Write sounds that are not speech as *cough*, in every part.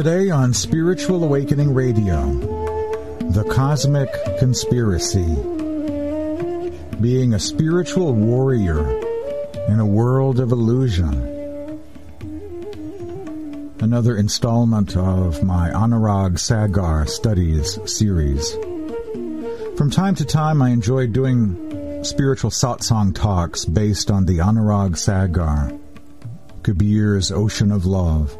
Today on Spiritual Awakening Radio, The Cosmic Conspiracy. Being a spiritual warrior in a world of illusion. Another installment of my Anurag Sagar Studies series. From time to time, I enjoy doing spiritual satsang talks based on the Anurag Sagar, Kabir's Ocean of Love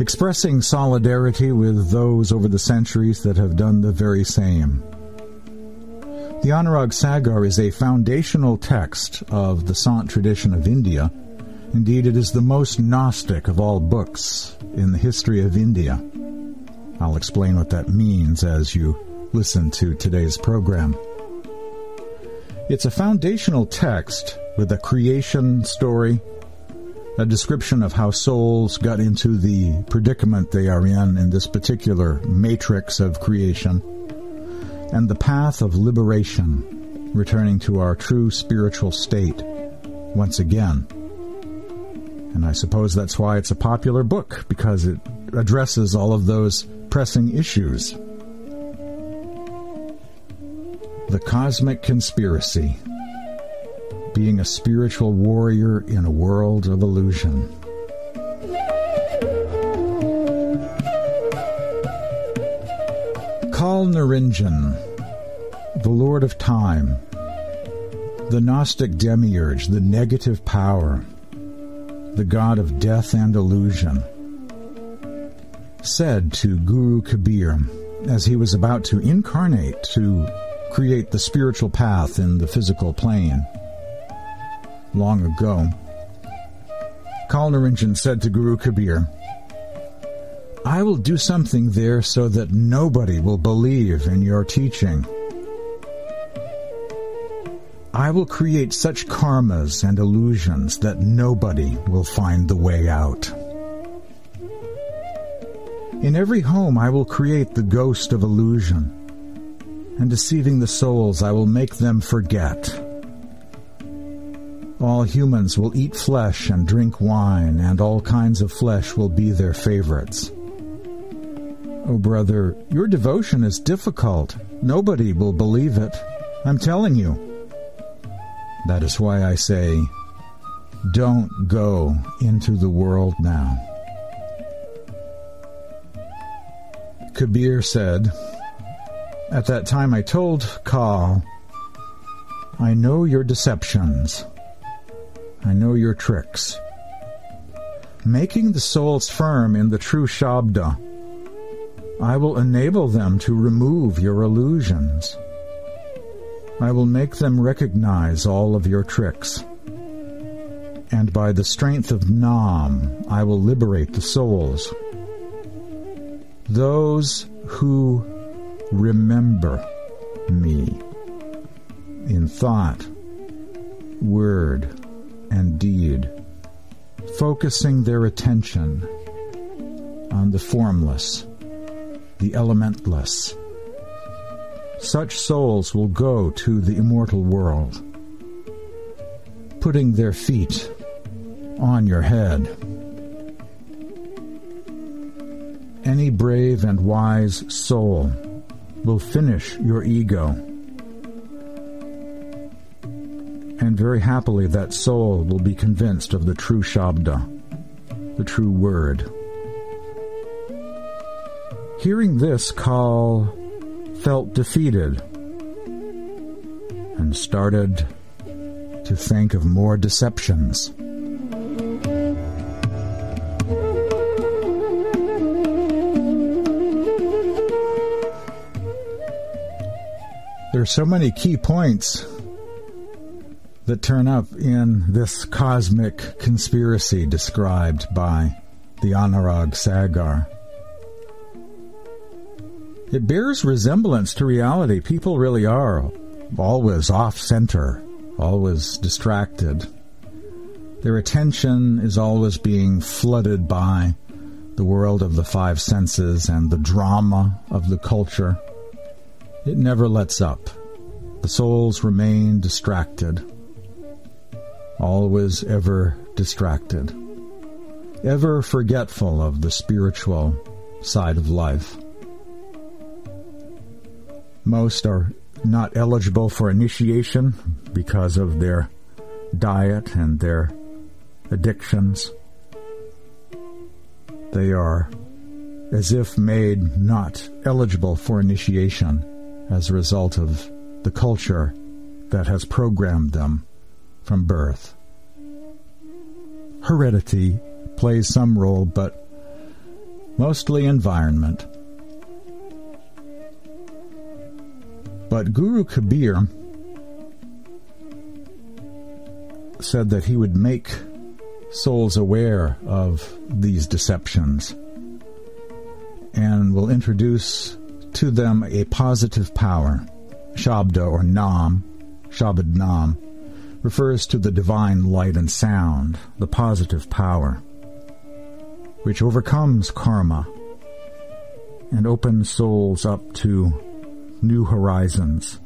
expressing solidarity with those over the centuries that have done the very same. The Anurag Sagar is a foundational text of the Sant tradition of India. Indeed, it is the most Gnostic of all books in the history of India. I'll explain what that means as you listen to today's program. It's a foundational text with a creation story, a description of how souls got into the predicament they are in in this particular matrix of creation, and the path of liberation, returning to our true spiritual state once again. And I suppose that's why it's a popular book, because it addresses all of those pressing issues. The Cosmic Conspiracy being a spiritual warrior in a world of illusion. Kal Niranjan, the Lord of Time, the Gnostic demiurge, the negative power, the god of death and illusion, said to Guru Kabir as he was about to incarnate to create the spiritual path in the physical plane long ago. Kal Niranjan said to Guru Kabir, I will do something there so that nobody will believe in your teaching. I will create such karmas and illusions that nobody will find the way out. In every home I will create the ghost of illusion, and deceiving the souls I will make them forget all humans will eat flesh and drink wine, and all kinds of flesh will be their favorites. Oh, brother, your devotion is difficult. Nobody will believe it. I'm telling you. That is why I say, don't go into the world now. Kabir said, At that time I told Kal, I know your deceptions. I know your tricks. Making the souls firm in the true Shabda, I will enable them to remove your illusions. I will make them recognize all of your tricks. And by the strength of Nam, I will liberate the souls. Those who remember me in thought, word, and deed, focusing their attention on the formless, the elementless. Such souls will go to the immortal world, putting their feet on your head. Any brave and wise soul will finish your ego and very happily that soul will be convinced of the true Shabda, the true word. Hearing this, Kal felt defeated and started to think of more deceptions. There are so many key points that turn up in this cosmic conspiracy described by the Anurag Sagar. It bears resemblance to reality. People really are always off center, always distracted. Their attention is always being flooded by the world of the five senses and the drama of the culture. It never lets up. The souls remain distracted always ever distracted. ever forgetful of the spiritual side of life. Most are not eligible for initiation because of their diet and their addictions. They are as if made not eligible for initiation as a result of the culture that has programmed them from birth. Heredity plays some role, but mostly environment. But Guru Kabir said that he would make souls aware of these deceptions and will introduce to them a positive power. Shabda or Nam, Shabad Nam, refers to the divine light and sound, the positive power, which overcomes karma and opens souls up to new horizons,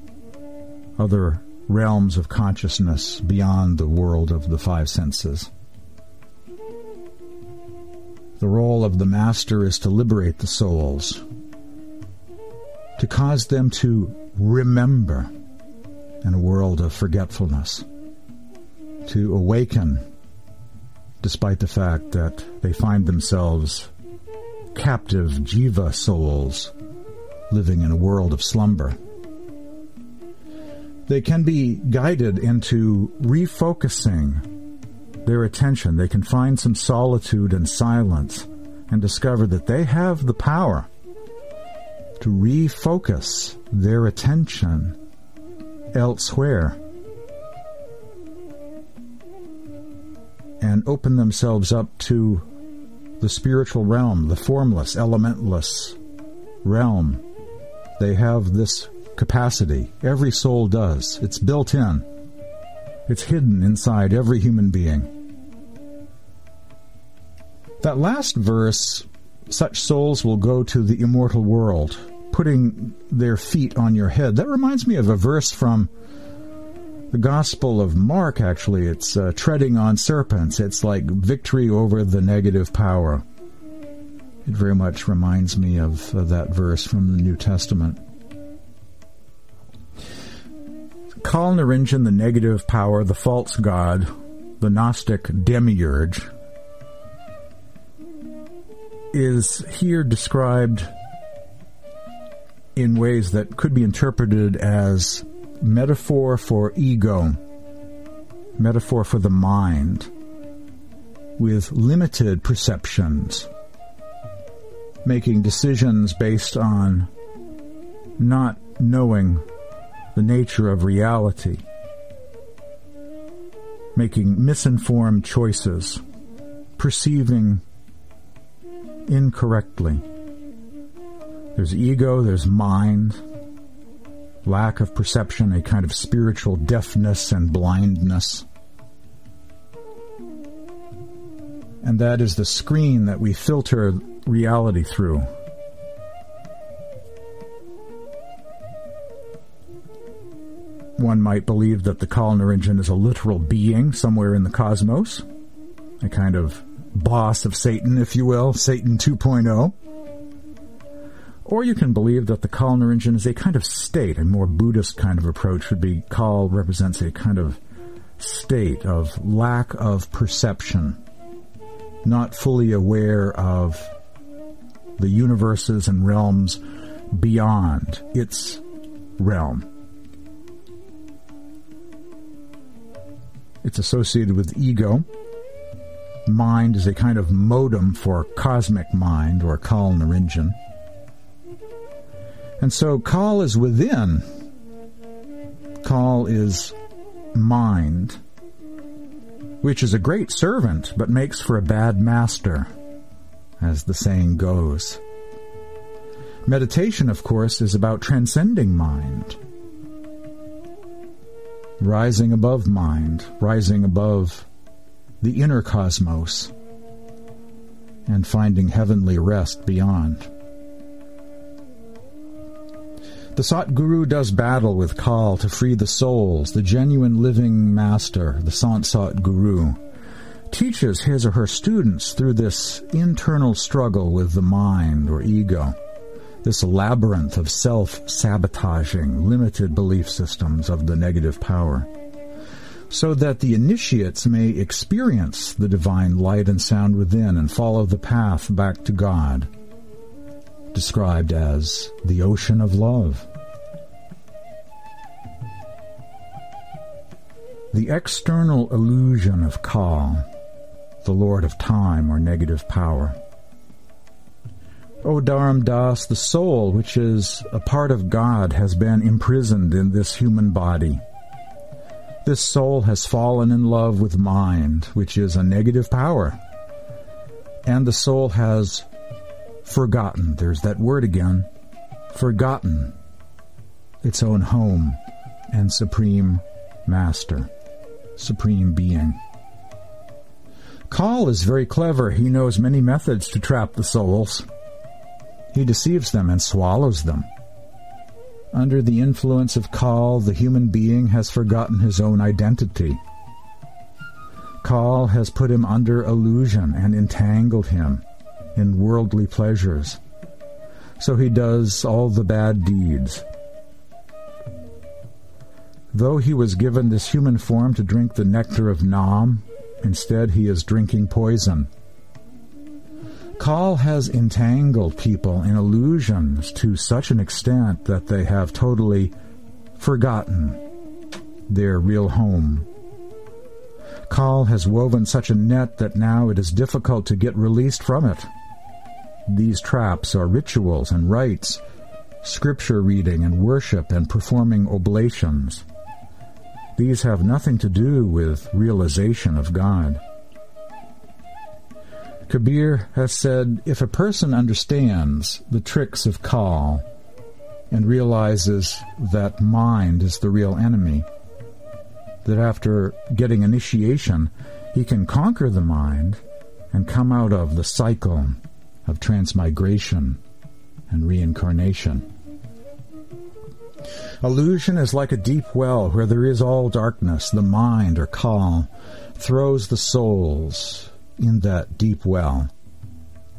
other realms of consciousness beyond the world of the five senses. The role of the Master is to liberate the souls, to cause them to remember in a world of forgetfulness, to awaken despite the fact that they find themselves captive jiva souls living in a world of slumber. They can be guided into refocusing their attention. They can find some solitude and silence and discover that they have the power to refocus their attention elsewhere and open themselves up to the spiritual realm, the formless, elementless realm they have this capacity. Every soul does. It's built in. It's hidden inside every human being. That last verse, such souls will go to the immortal world, putting their feet on your head. That reminds me of a verse from the Gospel of Mark, actually. It's uh, treading on serpents. It's like victory over the negative power. It very much reminds me of that verse from the New Testament. Kal Niranjan, the negative power, the false god, the Gnostic demiurge, is here described in ways that could be interpreted as metaphor for ego, metaphor for the mind, with limited perceptions. Making decisions based on not knowing the nature of reality, making misinformed choices, perceiving incorrectly. There's ego, there's mind, lack of perception, a kind of spiritual deafness and blindness. And that is the screen that we filter reality through. One might believe that the Kal Niranjan is a literal being somewhere in the cosmos, a kind of boss of Satan, if you will, Satan 2.0. Or you can believe that the Kal Niranjan is a kind of state. A more Buddhist kind of approach would be Kal represents a kind of state of lack of perception, not fully aware of the universes and realms beyond its realm. It's associated with ego. Mind is a kind of modem for cosmic mind or Kal Niranjan. And so Kal is within. Kal is mind, which is a great servant but makes for a bad master as the saying goes. Meditation, of course, is about transcending mind, rising above mind, rising above the inner cosmos, and finding heavenly rest beyond. The Satguru does battle with Kal to free the souls, the genuine living master, the Sant Sat Guru, teaches his or her students through this internal struggle with the mind or ego, this labyrinth of self-sabotaging, limited belief systems of the negative power, so that the initiates may experience the divine light and sound within and follow the path back to God, described as the ocean of love. The external illusion of Ka, the Lord of Time or negative power. O Dharam Das, the soul, which is a part of God, has been imprisoned in this human body. This soul has fallen in love with mind, which is a negative power. And the soul has forgotten, there's that word again, forgotten its own home and supreme master supreme being. Kal is very clever. He knows many methods to trap the souls. He deceives them and swallows them. Under the influence of Kal, the human being has forgotten his own identity. Kal has put him under illusion and entangled him in worldly pleasures. So he does all the bad deeds Though he was given this human form to drink the nectar of Nam, instead he is drinking poison. Kal has entangled people in illusions to such an extent that they have totally forgotten their real home. Kal has woven such a net that now it is difficult to get released from it. These traps are rituals and rites, scripture reading and worship and performing oblations. These have nothing to do with realization of God. Kabir has said, if a person understands the tricks of Kal and realizes that mind is the real enemy, that after getting initiation, he can conquer the mind and come out of the cycle of transmigration and reincarnation. Illusion is like a deep well where there is all darkness. The mind, or Kal, throws the souls in that deep well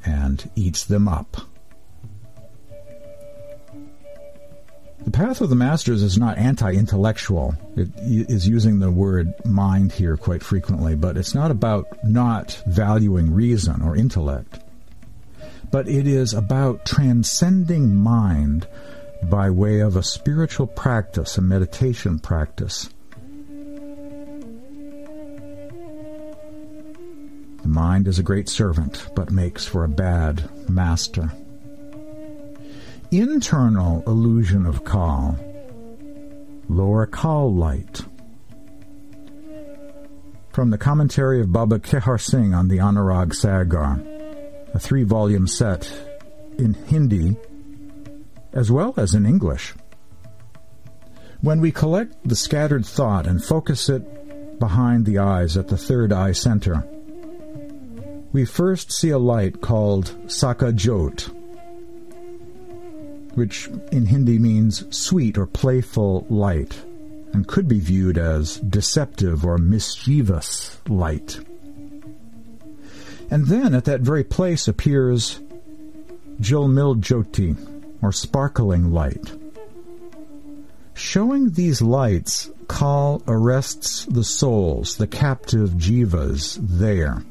and eats them up. The path of the masters is not anti-intellectual. It is using the word mind here quite frequently, but it's not about not valuing reason or intellect. But it is about transcending mind by way of a spiritual practice, a meditation practice. The mind is a great servant, but makes for a bad master. Internal illusion of Kal. Lower Kal light. From the commentary of Baba Kehar Singh on the Anurag Sagar, a three volume set in Hindi as well as in English. When we collect the scattered thought and focus it behind the eyes at the third eye center, we first see a light called Sakajot, which in Hindi means sweet or playful light, and could be viewed as deceptive or mischievous light. And then at that very place appears Jyoti, or sparkling light. Showing these lights, Kal arrests the souls, the captive jivas, there.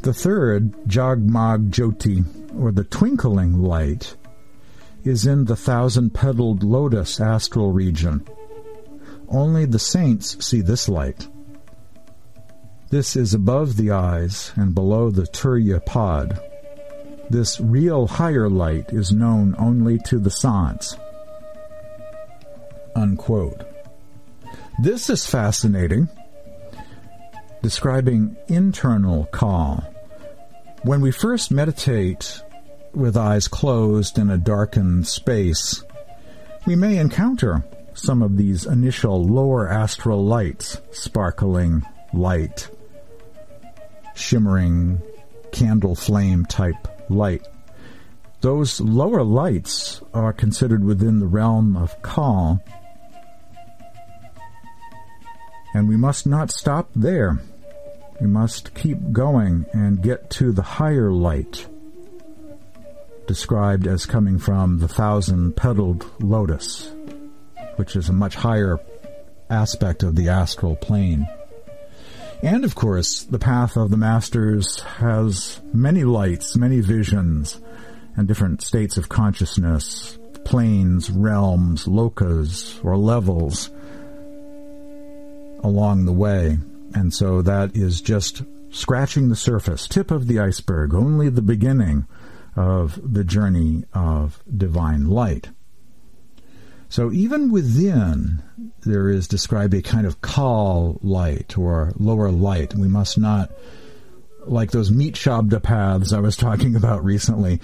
The third, Jagmag Jyoti, or the twinkling light, is in the thousand-petaled lotus astral region. Only the saints see this light. This is above the eyes and below the Turya pod, this real higher light is known only to the saints. Unquote. This is fascinating, describing internal Kal. When we first meditate with eyes closed in a darkened space, we may encounter some of these initial lower astral lights, sparkling light, shimmering candle flame type light. Those lower lights are considered within the realm of Kal, and we must not stop there. We must keep going and get to the higher light, described as coming from the thousand petaled lotus, which is a much higher aspect of the astral plane. And of course, the path of the masters has many lights, many visions, and different states of consciousness, planes, realms, lokas, or levels along the way. And so that is just scratching the surface, tip of the iceberg, only the beginning of the journey of divine light. So even within, there is described a kind of kal light or lower light. We must not, like those meat shabda paths I was *laughs* talking about recently,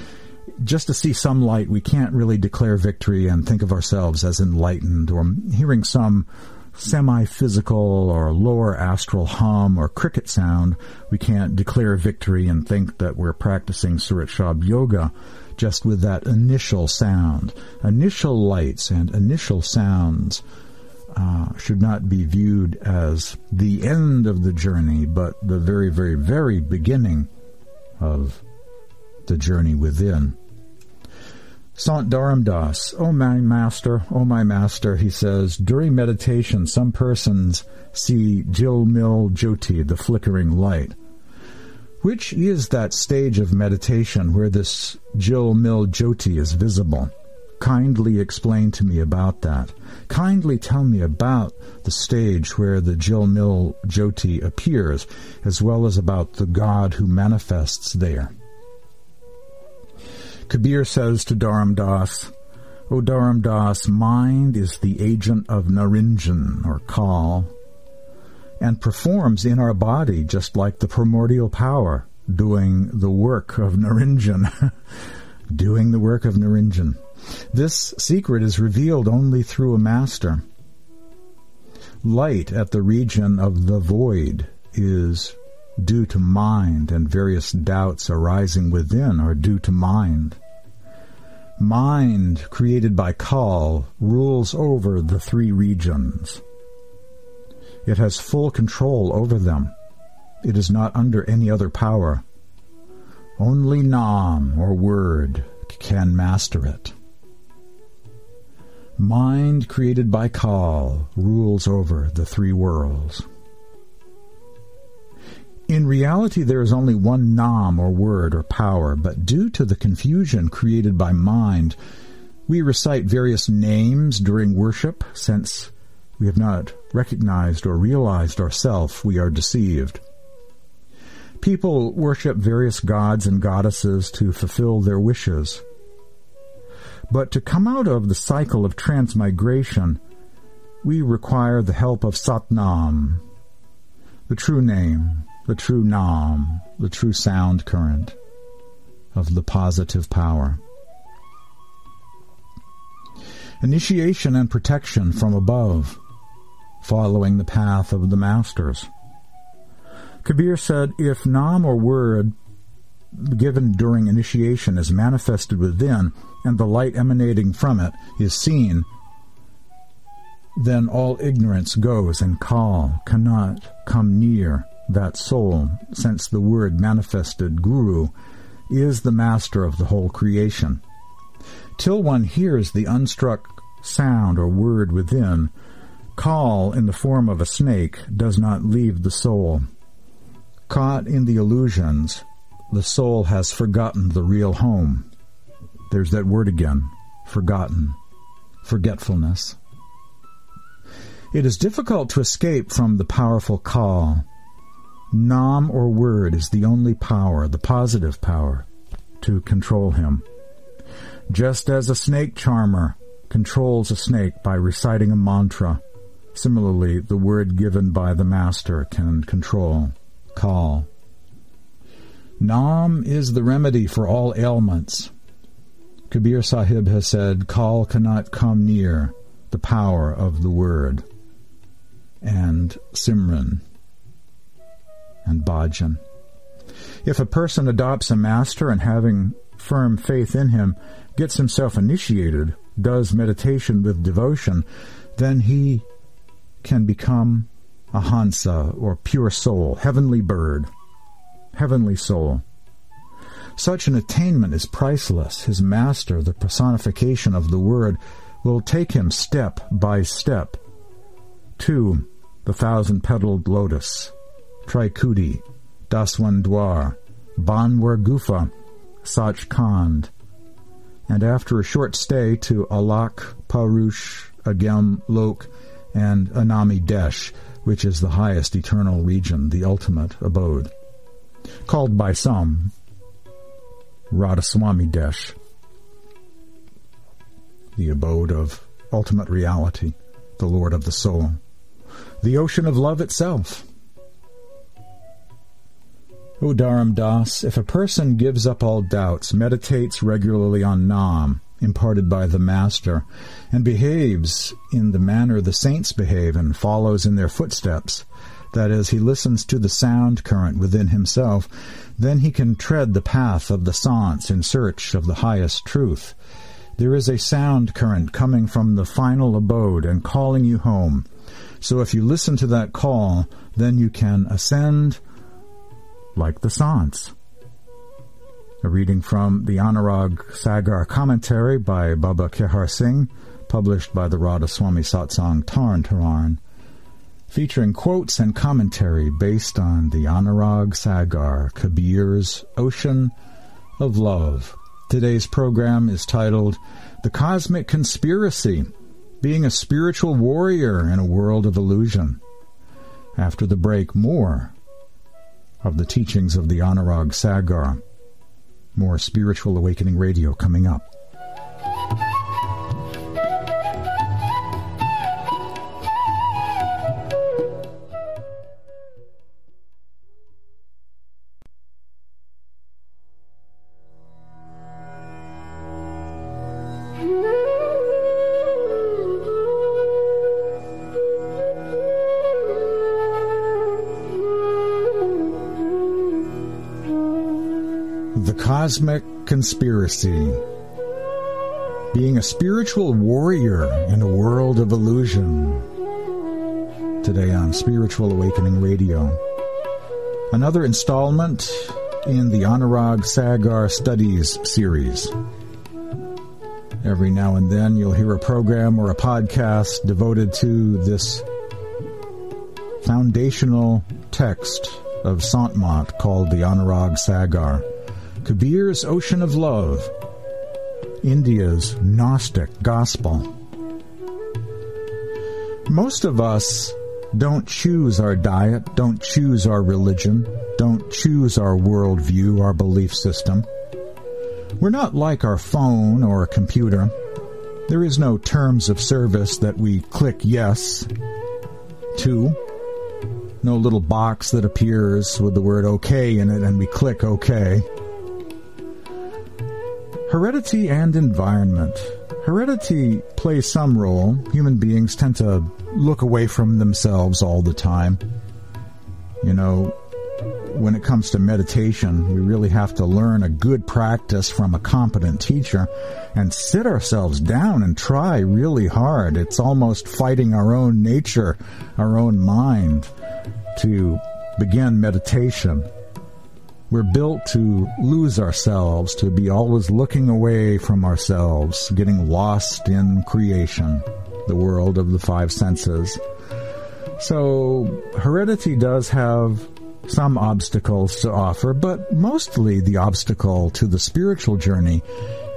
just to see some light, we can't really declare victory and think of ourselves as enlightened or hearing some semi-physical or lower astral hum or cricket sound, we can't declare victory and think that we're practicing Surat Shabd Yoga just with that initial sound. Initial lights and initial sounds uh, should not be viewed as the end of the journey, but the very, very, very beginning of the journey within. Sant Dharam Das, oh my master, oh my master, he says, during meditation some persons see Jil Mil Jyoti, the flickering light. Which is that stage of meditation where this Jil Mil Jyoti is visible? Kindly explain to me about that. Kindly tell me about the stage where the Jil Mil Jyoti appears, as well as about the God who manifests there. Kabir says to Dharam Das, O Dharam Das, mind is the agent of Narinjan, or Kal, and performs in our body just like the primordial power, doing the work of Narinjan. *laughs* doing the work of Narinjan. This secret is revealed only through a master. Light at the region of the void is due to mind, and various doubts arising within are due to mind. Mind, created by Kal, rules over the three regions. It has full control over them. It is not under any other power. Only Nam, or Word, can master it. Mind created by Kal rules over the three worlds. In reality, there is only one nam or word or power, but due to the confusion created by mind, we recite various names during worship since we have not recognized or realized ourself, we are deceived. People worship various gods and goddesses to fulfill their wishes. But to come out of the cycle of transmigration, we require the help of Satnam, the true name, the true Nam, the true sound current of the positive power. Initiation and protection from above, following the path of the masters. Kabir said, if Nam or word given during initiation is manifested within, and the light emanating from it is seen, then all ignorance goes and Kal cannot come near that soul, since the Word manifested Guru is the master of the whole creation. Till one hears the unstruck sound or word within, Kal in the form of a snake does not leave the soul. Caught in the illusions, the soul has forgotten the real home. There's that word again, forgotten, forgetfulness. It is difficult to escape from the powerful Kal. Nam or word is the only power, the positive power, to control him. Just as a snake charmer controls a snake by reciting a mantra, similarly the word given by the master can control, Kal. Nam is the remedy for all ailments. Kabir Sahib has said, Kal cannot come near the power of the word. And Simran and bhajan. If a person adopts a master and having firm faith in him, gets himself initiated, does meditation with devotion, then he can become a Hansa or pure soul, heavenly bird, heavenly soul. Such an attainment is priceless. His master, the personification of the Word, will take him step by step to the thousand-petaled lotus, Trikuti, Daswandwar, Bhanwar Gufa, Sachkhand, and after a short stay to Alakh, Purush, Agam, Lok, and Anami Desh, which is the highest eternal region, the ultimate abode, called by some Radhaswami Desh, the abode of ultimate reality, the Lord of the soul, the ocean of love itself. O Dharam Das, if a person gives up all doubts, meditates regularly on Nam, imparted by the Master, and behaves in the manner the saints behave and follows in their footsteps, that is, he listens to the sound current within himself, then he can tread the path of the saints in search of the highest truth. There is a sound current coming from the final abode and calling you home. So if you listen to that call, then you can ascend like the saints. A reading from the Anurag Sagar commentary by Baba Kehar Singh, published by the Radhaswami Satsang Tarn Taran, featuring quotes and commentary based on the Anurag Sagar Kabir's Ocean of Love. Today's program is titled The Cosmic Conspiracy Being a Spiritual Warrior in a World of Illusion. After the break, more of the teachings of the Anurag Sagar. More Spiritual Awakening Radio coming up. Cosmic Conspiracy. Being a spiritual warrior in a world of illusion. Today on Spiritual Awakening Radio. Another installment in the Anurag Sagar Studies series. Every now and then you'll hear a program or a podcast devoted to this foundational text of Sant called the Anurag Sagar. Kabir's Ocean of Love, India's Gnostic Gospel. Most of us don't choose our diet, don't choose our religion, don't choose our worldview, our belief system. We're not like our phone or a computer. There is no terms of service that we click yes to. No little box that appears with the word okay in it and we click okay. Heredity and environment. Heredity plays some role. Human beings tend to look away from themselves all the time. You know, when it comes to meditation, we really have to learn a good practice from a competent teacher and sit ourselves down and try really hard. It's almost fighting our own nature, our own mind to begin meditation. We're built to lose ourselves, to be always looking away from ourselves, getting lost in creation, the world of the five senses. So, heredity does have some obstacles to offer, but mostly the obstacle to the spiritual journey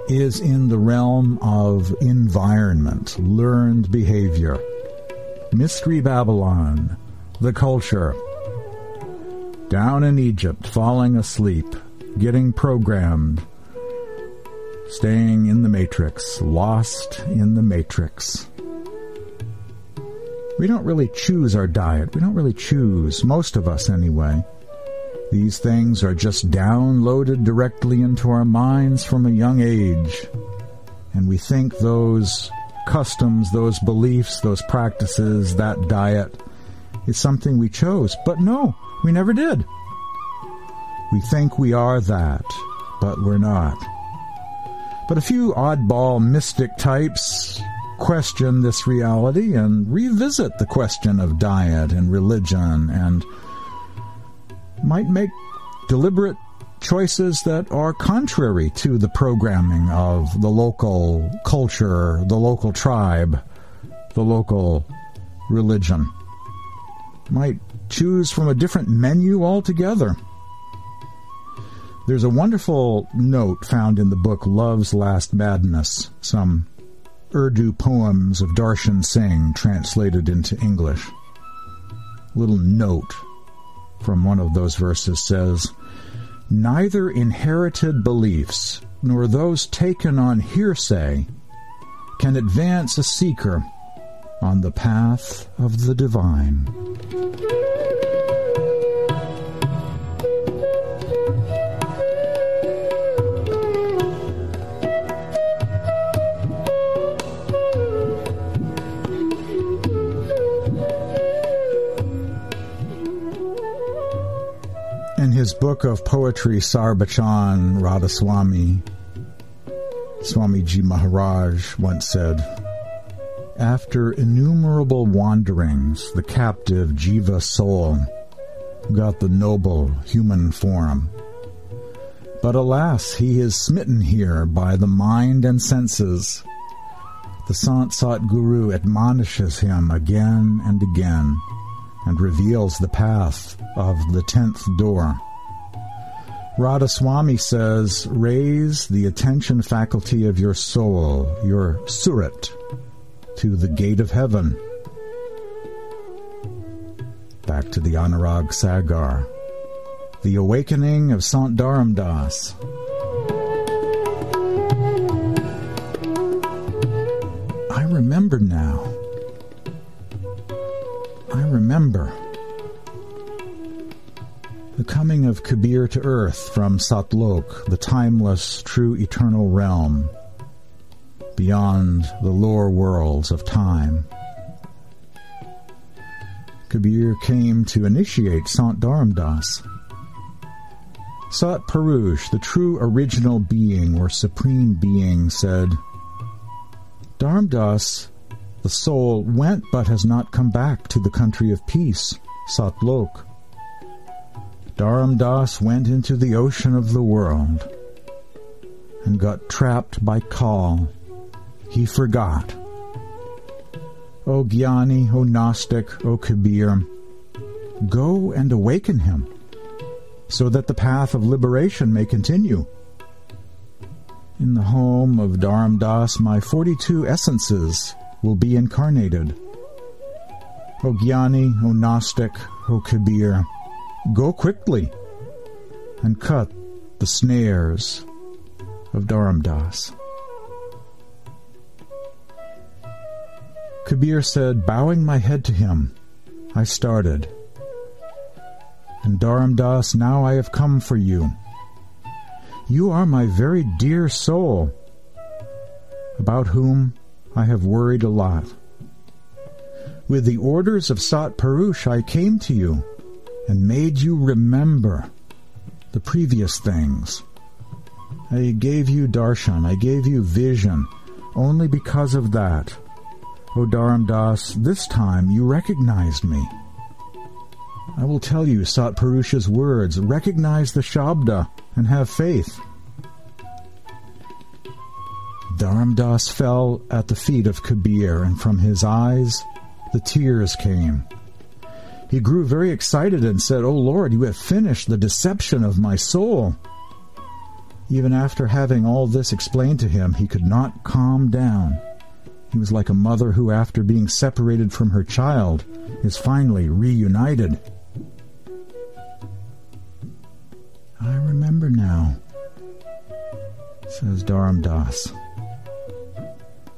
is in the realm of environment, learned behavior. Mystery Babylon, the culture, down in Egypt, falling asleep, getting programmed, staying in the matrix, lost in the matrix. We don't really choose our diet. We don't really choose, most of us anyway. These things are just downloaded directly into our minds from a young age. And we think those customs, those beliefs, those practices, that diet is something we chose. But no, we never did. We think we are that, but we're not. But a few oddball mystic types, question this reality and revisit the question of diet and religion and might make deliberate choices that are contrary to the programming of the local culture, the local tribe, the local religion. Might choose from a different menu altogether. There's a wonderful note found in the book Love's Last Madness, some Urdu poems of Darshan Singh translated into English. Little note from one of those verses says, Neither inherited beliefs nor those taken on hearsay can advance a seeker on the path of the divine. In his book of poetry, Sarbachan Radhaswami, Swamiji Maharaj once said, After innumerable wanderings, the captive jiva soul got the noble human form. But alas, he is smitten here by the mind and senses. The Sant Sat Guru admonishes him again and again and reveals the path of the tenth door. Radhaswami says, raise the attention faculty of your soul, your surat, to the gate of heaven. Back to the Anurag Sagar. The awakening of Sant Dharam Das. I remember now. I remember the coming of Kabir to earth from Satlok, the timeless, true, eternal realm, beyond the lower worlds of time. Kabir came to initiate Sant Dharamdas. Sat Purush, the true original being or supreme being, said, Dharamdas, the soul, went but has not come back to the country of peace, Satlok. Dharam Das went into the ocean of the world and got trapped by Kal. He forgot. O Gyani, O Gnostic, O Kabir, go and awaken him so that the path of liberation may continue. In the home of Dharam Das, my 42 essences will be incarnated. O Gyani, O Gnostic, O Kabir, Go quickly and cut the snares of Dharamdas. Kabir said, bowing my head to him, I started. And Dharamdas, now I have come for you. You are my very dear soul, about whom I have worried a lot. With the orders of Sat Purush I came to you and made you remember the previous things. I gave you darshan, I gave you vision, only because of that. O Dharam Das, this time you recognized me. I will tell you Satpurusha's words, recognize the Shabda and have faith. Dharam Das fell at the feet of Kabir, and from his eyes the tears came. He grew very excited and said, O oh Lord, you have finished the deception of my soul. Even after having all this explained to him, he could not calm down. He was like a mother who, after being separated from her child, is finally reunited. I remember now, says Dharam Das.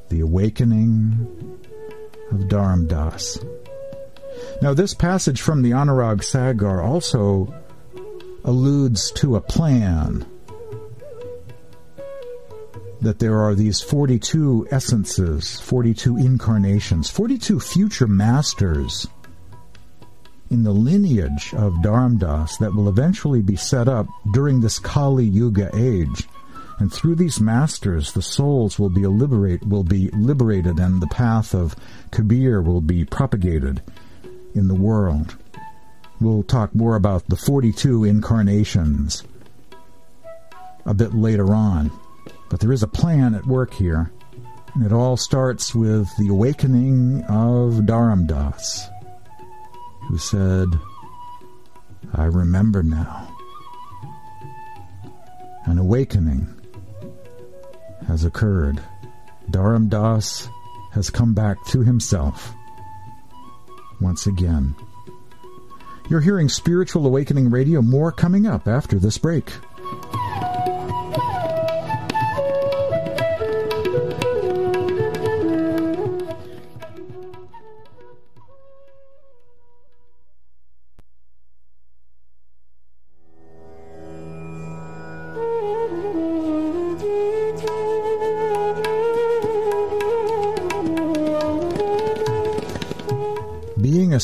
The awakening of Dharam Das. Now, this passage from the Anurag Sagar also alludes to a plan that there are these 42 essences, 42 incarnations, 42 future masters in the lineage of Dharamdas that will eventually be set up during this Kali Yuga age. And through these masters, the souls will be liberate will be liberated, and the path of Kabir will be propagated in the world. We'll talk more about the 42 incarnations a bit later on. But there is a plan at work here. And it all starts with the awakening of Dharam Das, who said, I remember now. An awakening has occurred. Dharam Das has come back to himself once again. You're hearing Spiritual Awakening Radio. More coming up after this break.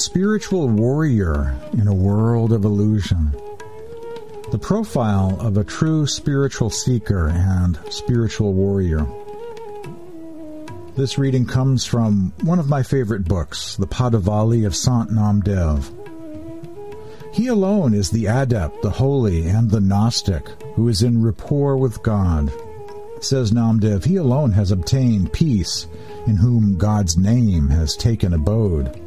Spiritual warrior in a world of illusion. The profile of a true spiritual seeker and spiritual warrior. This reading comes from one of my favorite books, The Padavali of Sant Namdev. He alone is the adept, the holy, and the Gnostic who is in rapport with God. Says Namdev, he alone has obtained peace in whom God's name has taken abode.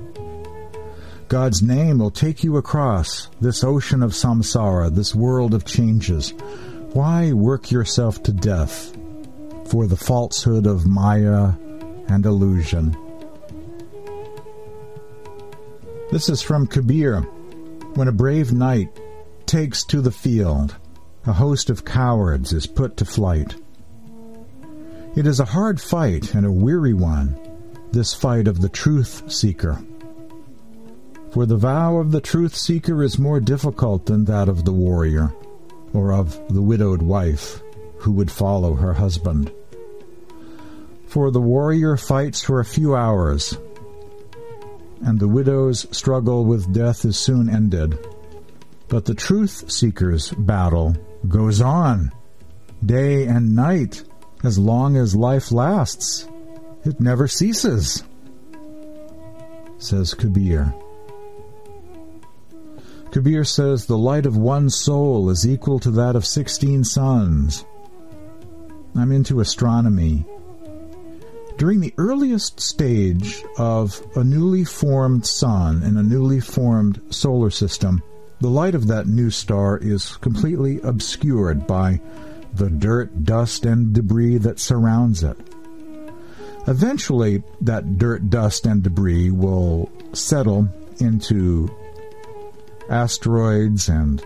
God's name will take you across this ocean of samsara, this world of changes. Why work yourself to death for the falsehood of Maya and illusion? This is from Kabir. When a brave knight takes to the field, a host of cowards is put to flight. It is a hard fight and a weary one, this fight of the truth seeker. For the vow of the truth seeker is more difficult than that of the warrior, or of the widowed wife who would follow her husband. For the warrior fights for a few hours, and the widow's struggle with death is soon ended. But the truth seeker's battle goes on, day and night, as long as life lasts. It never ceases, says Kabir. Kabir says the light of one soul is equal to that of 16 suns. I'm into astronomy. During the earliest stage of a newly formed sun in a newly formed solar system, the light of that new star is completely obscured by the dirt, dust, and debris that surrounds it. Eventually, that dirt, dust, and debris will settle into asteroids and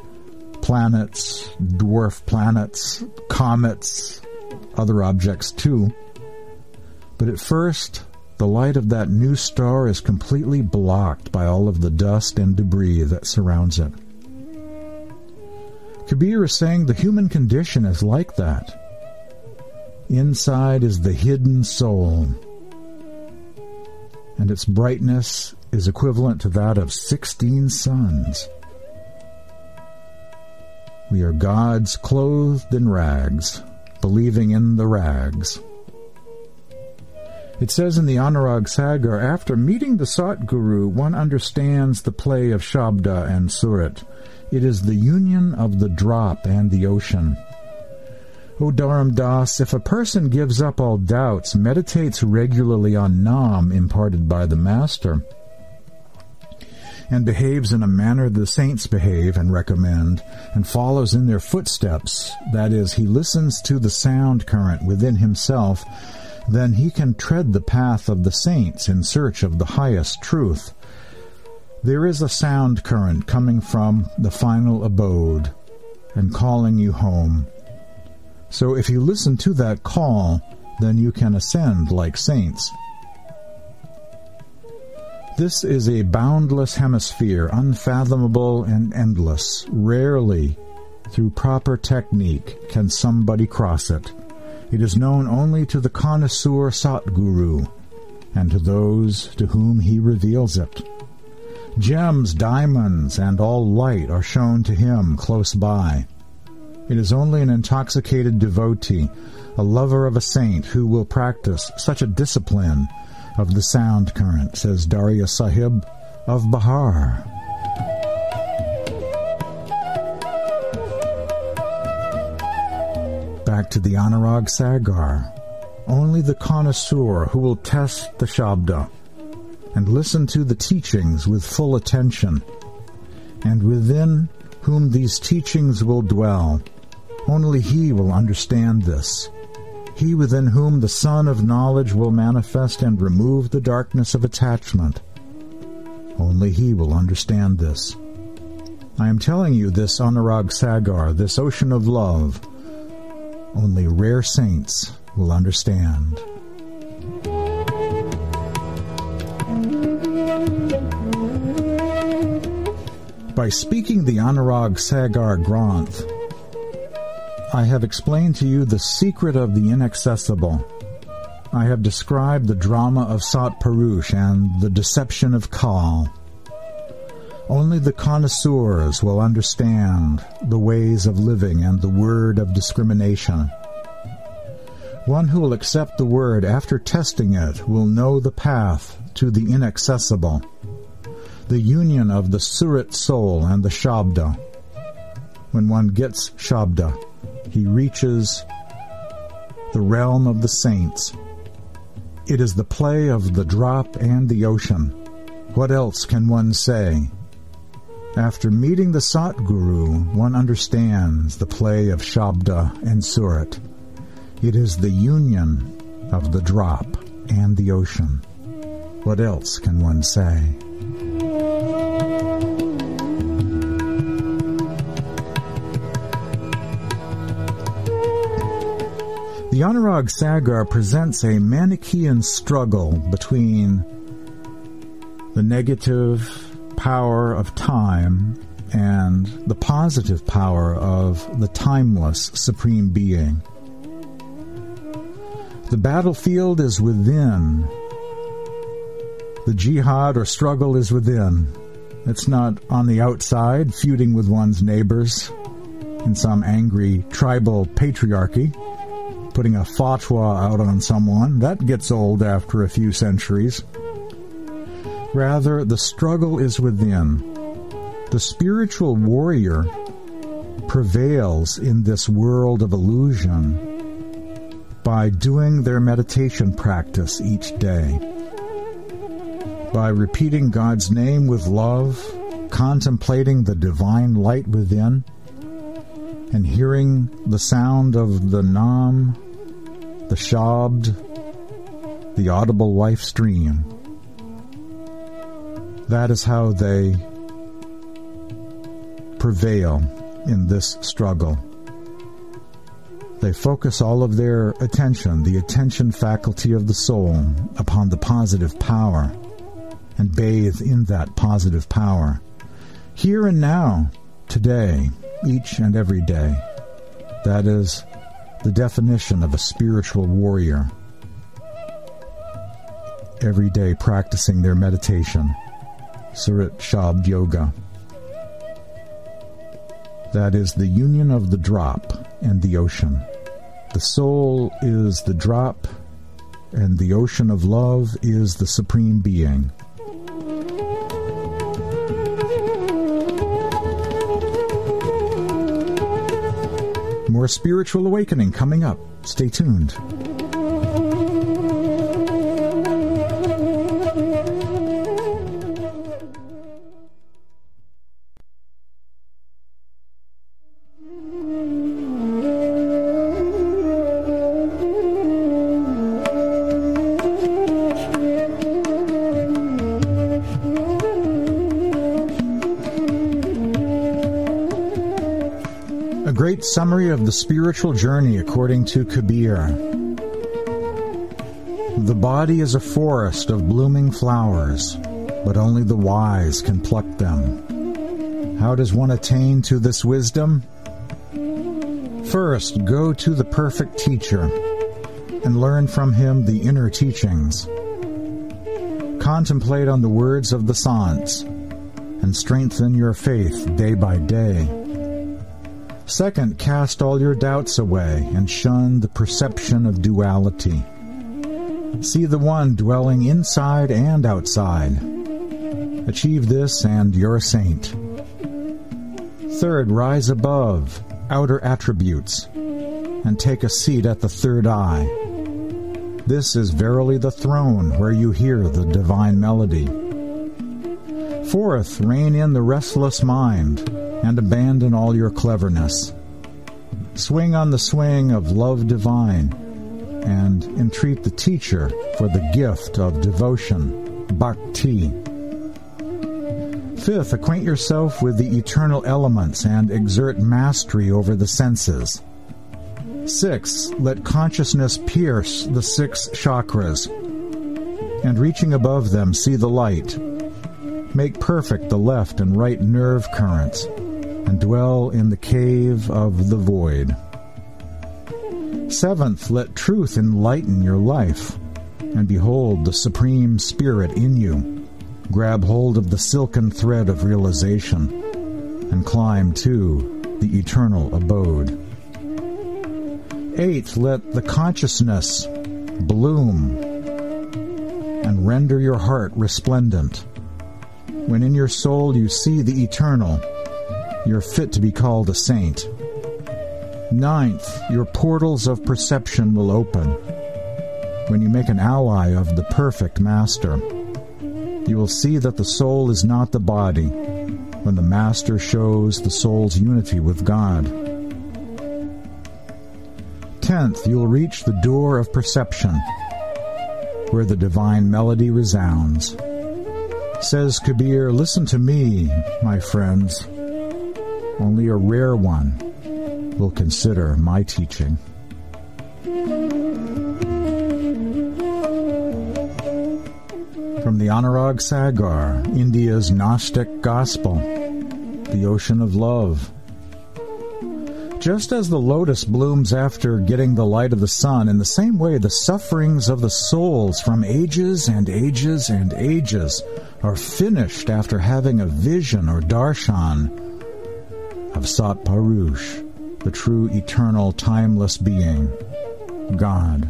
planets, dwarf planets, comets, other objects too. But at first, the light of that new star is completely blocked by all of the dust and debris that surrounds it. Kabir is saying the human condition is like that. Inside is the hidden soul, and its brightness is equivalent to that of 16 suns. We are gods clothed in rags, believing in the rags. It says in the Anurag Sagar, after meeting the Satguru, one understands the play of Shabda and Surat. It is the union of the drop and the ocean. O Dharam Das, if a person gives up all doubts, meditates regularly on Nam imparted by the Master, and behaves in a manner the saints behave and recommend, and follows in their footsteps, that is, he listens to the sound current within himself, then he can tread the path of the saints in search of the highest truth. There is a sound current coming from the final abode and calling you home. So if you listen to that call, then you can ascend like saints. This is a boundless hemisphere, unfathomable and endless. Rarely, through proper technique, can somebody cross it. It is known only to the connoisseur Satguru, and to those to whom he reveals it. Gems, diamonds, and all light are shown to him close by. It is only an intoxicated devotee, a lover of a saint, who will practice such a discipline of the sound current, says Daria Sahib of Bihar. Back to the Anurag Sagar. Only the connoisseur who will test the Shabda and listen to the teachings with full attention, and within whom these teachings will dwell, only he will understand this. He within whom the sun of knowledge will manifest and remove the darkness of attachment. Only he will understand this. I am telling you this Anurag Sagar, this ocean of love. Only rare saints will understand. By speaking the Anurag Sagar Granth, I have explained to you the secret of the inaccessible. I have described the drama of Sat Purush and the deception of Kal. Only the connoisseurs will understand the ways of living and the word of discrimination. One who will accept the word after testing it will know the path to the inaccessible, the union of the Surat soul and the Shabda. When one gets Shabda, he reaches the realm of the saints. It is the play of the drop and the ocean. What else can one say? After meeting the Satguru, one understands the play of Shabda and Surat. It is the union of the drop and the ocean. What else can one say? The Anurag Sagar presents a Manichaean struggle between the negative power of time and the positive power of the timeless Supreme Being. The battlefield is within. The jihad or struggle is within. It's not on the outside, feuding with one's neighbors in some angry tribal patriarchy putting a fatwa out on someone. That gets old after a few centuries. Rather, the struggle is within. The spiritual warrior prevails in this world of illusion by doing their meditation practice each day. By repeating God's name with love, contemplating the divine light within, and hearing the sound of the Nam the Shabd, the audible life stream. That is how they prevail in this struggle. They focus all of their attention, the attention faculty of the soul, upon the positive power and bathe in that positive power. Here and now, today, each and every day. That is the definition of a spiritual warrior. Every day practicing their meditation, Surat Shabd Yoga. That is the union of the drop and the ocean. The soul is the drop, and the ocean of love is the supreme being. More spiritual awakening coming up. Stay tuned. Summary of the spiritual journey according to Kabir. The body is a forest of blooming flowers, but only the wise can pluck them. How does one attain to this wisdom? First, go to the perfect teacher and learn from him the inner teachings. Contemplate on the words of the saints and strengthen your faith day by day. Second, cast all your doubts away and shun the perception of duality. See the one dwelling inside and outside. Achieve this and you're a saint. Third, rise above outer attributes and take a seat at the third eye. This is verily the throne where you hear the divine melody. Fourth, rein in the restless mind and abandon all your cleverness. Swing on the swing of love divine and entreat the teacher for the gift of devotion, bhakti. Fifth, acquaint yourself with the eternal elements and exert mastery over the senses. Six, let consciousness pierce the six chakras, and reaching above them, see the light. Make perfect the left and right nerve currents, and dwell in the cave of the void. Seventh, let truth enlighten your life, and behold the Supreme Spirit in you. Grab hold of the silken thread of realization, and climb to the eternal abode. Eighth, let the consciousness bloom and render your heart resplendent. When in your soul you see the eternal, you're fit to be called a saint. Ninth, your portals of perception will open. When you make an ally of the perfect master, you will see that the soul is not the body when the master shows the soul's unity with God. Tenth, you'll reach the door of perception where the divine melody resounds. Says Kabir, listen to me, my friends. Only a rare one will consider my teaching. From the Anurag Sagar, India's Gnostic Gospel, the Ocean of Love. Just as the lotus blooms after getting the light of the sun, in the same way the sufferings of the souls from ages and ages and ages are finished after having a vision or darshan of Sat the true, eternal, timeless being, God.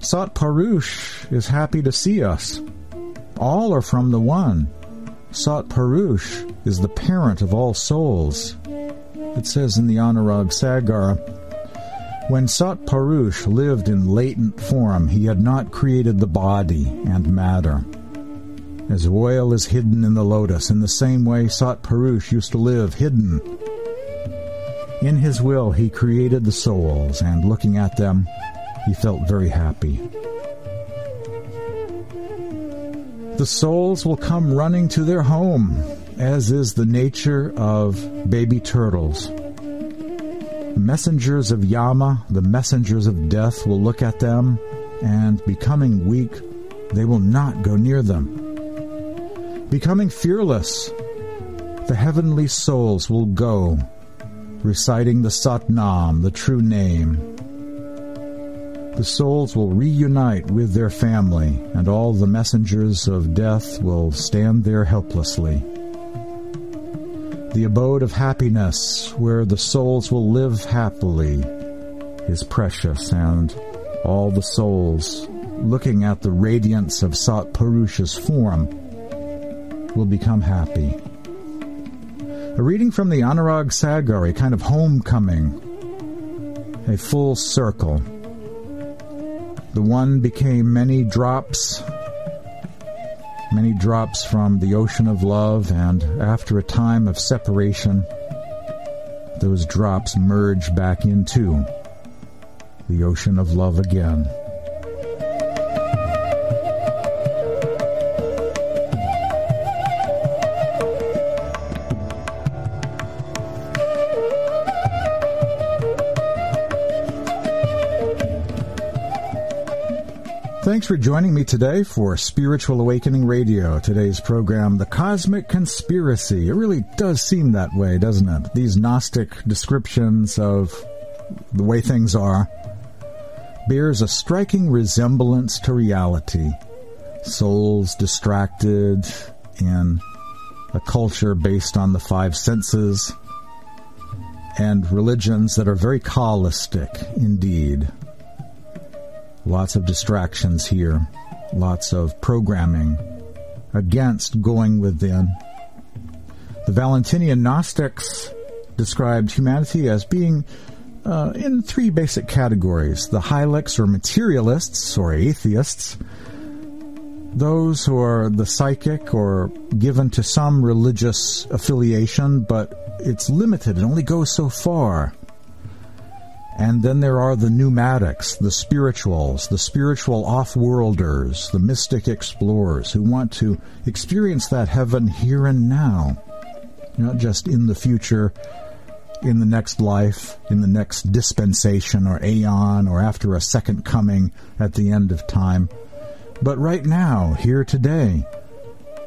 Sat Purush is happy to see us. All are from the One. Sat Purush is the parent of all souls. It says in the Anurag Sagar, when Sat Purush lived in latent form, he had not created the body and matter. As oil is hidden in the lotus, in the same way Sat Purush used to live hidden in his will, he created the souls, and looking at them, he felt very happy. The souls will come running to their home, as is the nature of baby turtles. Messengers of Yama, the messengers of death, will look at them, and becoming weak, they will not go near them. Becoming fearless, the heavenly souls will go reciting the Satnam, the true name. The souls will reunite with their family, and all the messengers of death will stand there helplessly. The abode of happiness, where the souls will live happily, is precious, and all the souls, looking at the radiance of Sat Purusha's form, will become happy. A reading from the Anurag Sagar, a kind of homecoming, a full circle. The one became many drops, many drops from the ocean of love, and after a time of separation, those drops merge back into the ocean of love again. Thanks for joining me today for Spiritual Awakening Radio. Today's program, The Cosmic Conspiracy. It really does seem that way, doesn't it? These Gnostic descriptions of the way things are bears a striking resemblance to reality. Souls distracted in a culture based on the five senses, and religions that are very Kabbalistic indeed. Lots of distractions here, lots of programming against going within. The Valentinian Gnostics described humanity as being uh, in three basic categories the Hylics or materialists or atheists, those who are the psychic or given to some religious affiliation, but it's limited, it only goes so far. And then there are the pneumatics, the spirituals, the spiritual off-worlders, the mystic explorers who want to experience that heaven here and now, not just in the future, in the next life, in the next dispensation or aeon, or after a second coming at the end of time, but right now, here today,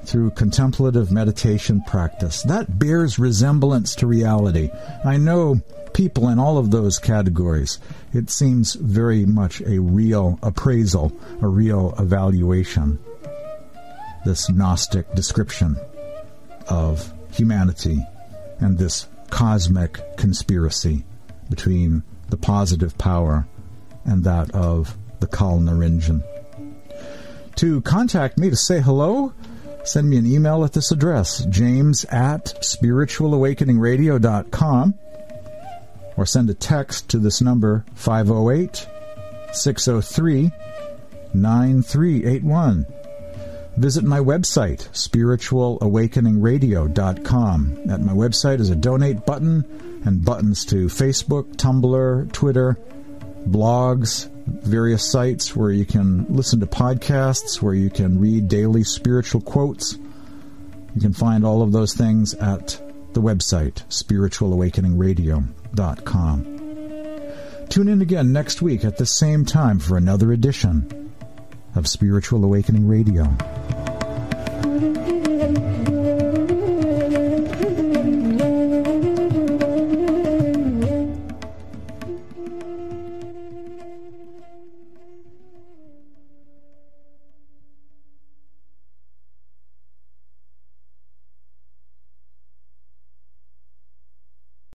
through contemplative meditation practice. That bears resemblance to reality. I know people in all of those categories. It seems very much a real appraisal, a real evaluation. This Gnostic description of humanity and this cosmic conspiracy between the positive power and that of the Kal Niranjan. To contact me to say hello, send me an email at this address, james at spiritualawakeningradio.com, or send a text to this number, 508 603 9381. Visit my website, spiritualawakeningradio.com. At my website is a donate button and buttons to Facebook, Tumblr, Twitter, blogs, various sites where you can listen to podcasts, where you can read daily spiritual quotes. You can find all of those things at the website, spiritualawakeningradio.com. Tune in again next week at the same time for another edition of Spiritual Awakening Radio.